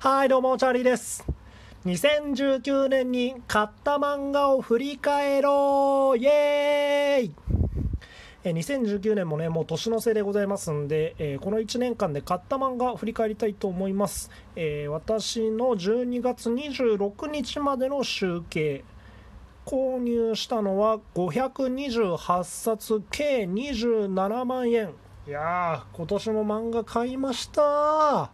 はいどうもチャーリーです。2019年に買った漫画を振り返ろう。イエーイ。え2019年もねもう年の瀬でございますんで、えーこの1年間で買った漫画を振り返りたいと思います、えー私の12月26日までの集計。購入したのは528冊計27万円。いやー今年も漫画買いました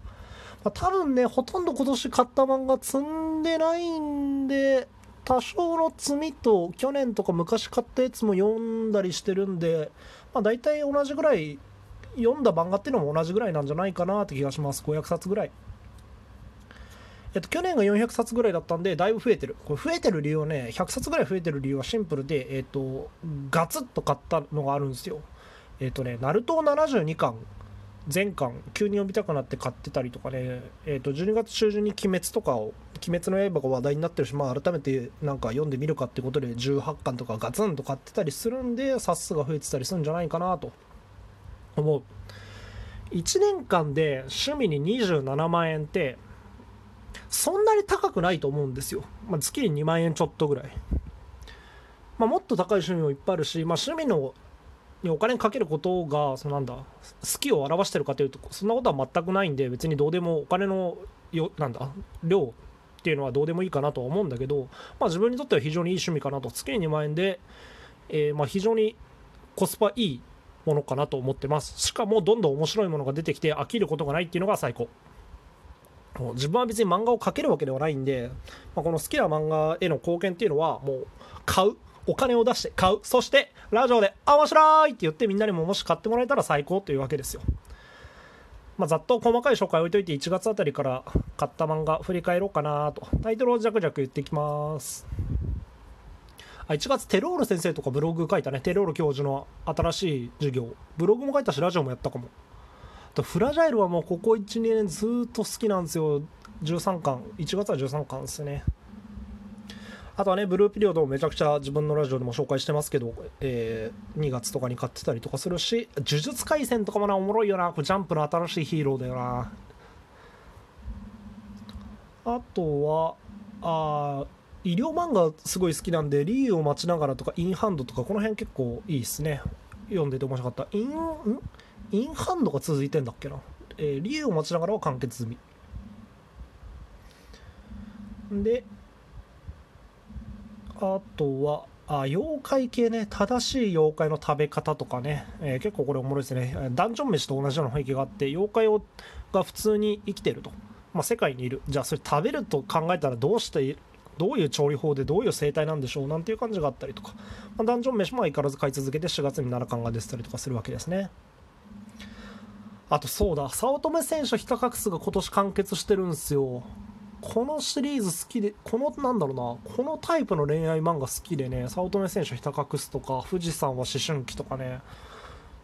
まあ多分ねほとんど今年買った漫画積んでないんで多少の積みと去年とか昔買ったやつも読んだりしてるんで、まあ、大体同じぐらい読んだ漫画っていうのも同じぐらいなんじゃないかなって気がします500冊ぐらいえっと、去年が400冊ぐらいだったんで、だいぶ増えてる。これ増えてる理由はね、100冊ぐらい増えてる理由はシンプルで、えっと、ガツッと買ったのがあるんですよ。えっとね、ナルト72巻、全巻、急に読みたくなって買ってたりとかね、えっと、12月中旬に鬼滅とかを、鬼滅の刃が話題になってるし、まあ、改めてなんか読んでみるかってことで、18巻とかガツンと買ってたりするんで、冊数が増えてたりするんじゃないかなと。思う。1年間で趣味に27万円って、そんなに高くないと思うんですよ、まあ、月に2万円ちょっとぐらい、まあ、もっと高い趣味もいっぱいあるし、まあ、趣味のにお金かけることがそのなんだ好きを表してるかというとそんなことは全くないんで別にどうでもお金のよなんだ量っていうのはどうでもいいかなとは思うんだけど、まあ、自分にとっては非常にいい趣味かなと月に2万円で、えーまあ非常にコスパいいものかなと思ってます。しかもどんどん面白いものが出てきて飽きることがないっていうのが最高。自分は別に漫画を描けるわけではないんで、まあ、この好きな漫画への貢献っていうのはもう買う。お金を出して買う。そしてラジオで「面白い!」って言ってみんなにももし買ってもらえたら最高というわけですよ、まあ、ざっと細かい紹介置いといて1月あたりから買った漫画振り返ろうかなと。タイトルをジャクジャク言っていきます。あ1月テロール先生とかブログ書いたね。テロール教授の新しい授業。ブログも書いたしラジオもやったかも。あとフラジャイルはもうここ12年ずっと好きなんですよ。13巻。1月は13巻ですね。あとはねブルーピリオドもめちゃくちゃ自分のラジオでも紹介してますけど、えー2月とかに買ってたりとかするし呪術廻戦とかもなおもろいよな。これジャンプの新しいヒーローだよな。あとはあ医療漫画すごい好きなんでリーを待ちながらとかインハンドとかこの辺結構いいですね。読んでて面白かった。インん？インハンドが続いてんだっけな、えー、理由を待ちながらは完結済み。であとはあ妖怪系ね。正しい妖怪の食べ方とかね、えー結構これおもろいですね。ダンジョン飯と同じような雰囲気があって妖怪をが普通に生きてると、まあ、世界にいる。じゃあそれ食べると考えたらどうしてどういう調理法でどういう生態なんでしょう？なんていう感じがあったりとか、まあ、ダンジョン飯も相変わらず買い続けて4月に7巻が出てたりとかするわけですね。あとそうだ。早乙女選手ヒカカクスが今年完結してるんですよ。このシリーズ好きでこのなんだろうなこのタイプの恋愛漫画好きでね早乙女選手ひた隠すとか富士山は思春期とかね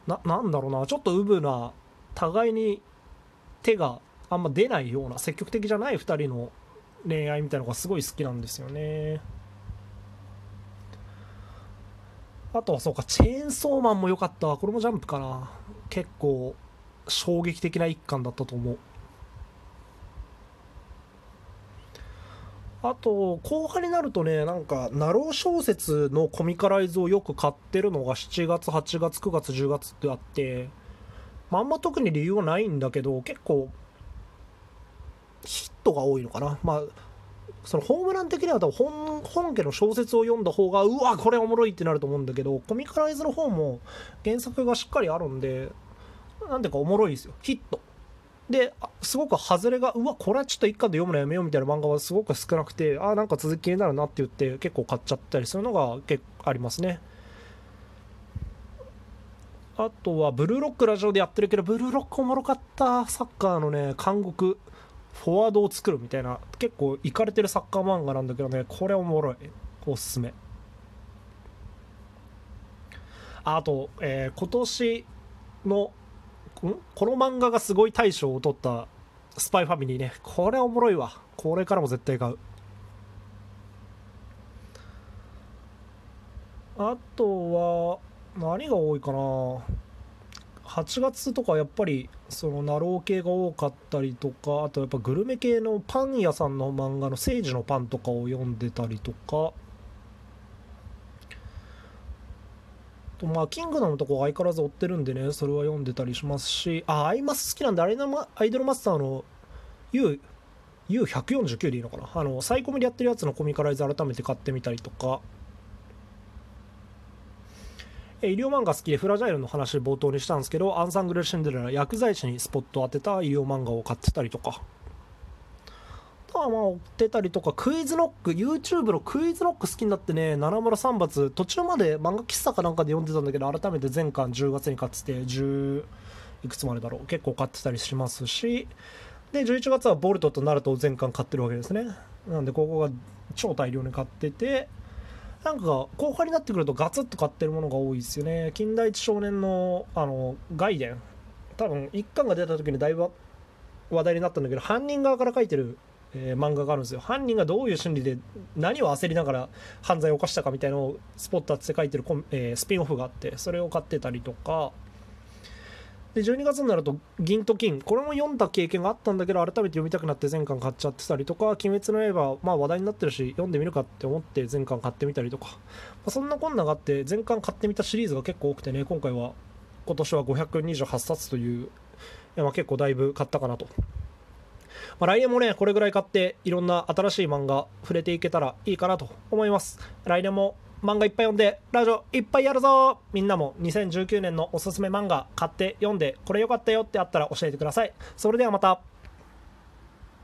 ななんだろうなちょっとウブな互いに手があんま出ないような積極的じゃない2人の恋愛みたいなのがすごい好きなんですよね。あとはそうかチェーンソーマンも良かったこれもジャンプかな。結構衝撃的な一巻だったと思う。あと後半になるとねなんかナロー小説のコミカライズをよく買ってるのが7月8月9月10月ってあって、まあ、んま特に理由はないんだけど結構ヒットが多いのかな。まあそのホームラン的には多分本本家の小説を読んだ方がうわこれおもろいってなると思うんだけどコミカライズの方も原作がしっかりあるんでなんていうかおもろいですよ。ヒット。ですごく外れがうわこれはちょっと一巻で読むのやめようみたいな漫画はすごく少なくてあなんか続き気になるなって言って結構買っちゃったりするのが結構ありますね。あとはブルーロックラジオでやってるけどブルーロックおもろかった。サッカーのね監獄フォワードを作るみたいな結構いかれてるサッカー漫画なんだけどねこれおもろい。おすすめ。あと、えー今年のこの漫画がすごい大賞を取ったスパイファミリーね。これおもろいわ。これからも絶対買う。あとは何が多いかな。8月とかやっぱりそのなろう系が多かったりとかあとやっぱグルメ系のパン屋さんの漫画の「聖樹のパン」とかを読んでたりとか。とまあキングダムのとか相変わらず追ってるんでねそれは読んでたりしますしあアイマス好きなんであれのアイドルマスターの U U149 でいいのかな？あのサイコミでやってるやつのコミカライズ改めて買ってみたりとか。医療漫画好きでフラジャイルの話冒頭にしたんですけどアンサングル・シンデレラ薬剤師にスポットを当てた医療漫画を買ってたりとか。とはまあ追ってたりとかクイズノック YouTube のクイズノック好きになってね七村三罰途中まで漫画喫茶かなんかで読んでたんだけど改めて全巻10月に買ってて10いくつまでだろう結構買ってたりしますし。で11月はボルトとナルトを全巻買ってるわけですね。なんでここが超大量に買っててなんか後半になってくるとガツッと買ってるものが多いですよね。近代一少年のあの外伝多分1巻が出た時にだいぶ話題になったんだけど犯人側から書いてる、えー漫画があるんですよ。犯人がどういう心理で何を焦りながら犯罪を犯したかみたいなのをスポット当てて書いてるコン、えースピンオフがあってそれを買ってたりとか。で12月になると「銀と金」これも読んだ経験があったんだけど改めて読みたくなって全巻買っちゃってたりとか「鬼滅の刃」まあ話題になってるし読んでみるかって思って全巻買ってみたりとか、まあ、そんなこんながあって全巻買ってみたシリーズが結構多くてね今回は今年は528冊というまあ結構だいぶ買ったかなと。まあ、来年もね、これぐらい買って、いろんな新しい漫画触れていけたらいいかなと思います。来年も漫画いっぱい読んで、ラジオいっぱいやるぞみんなも2019年のおすすめ漫画買って読んで、これ良かったよってあったら教えてください。それではまた。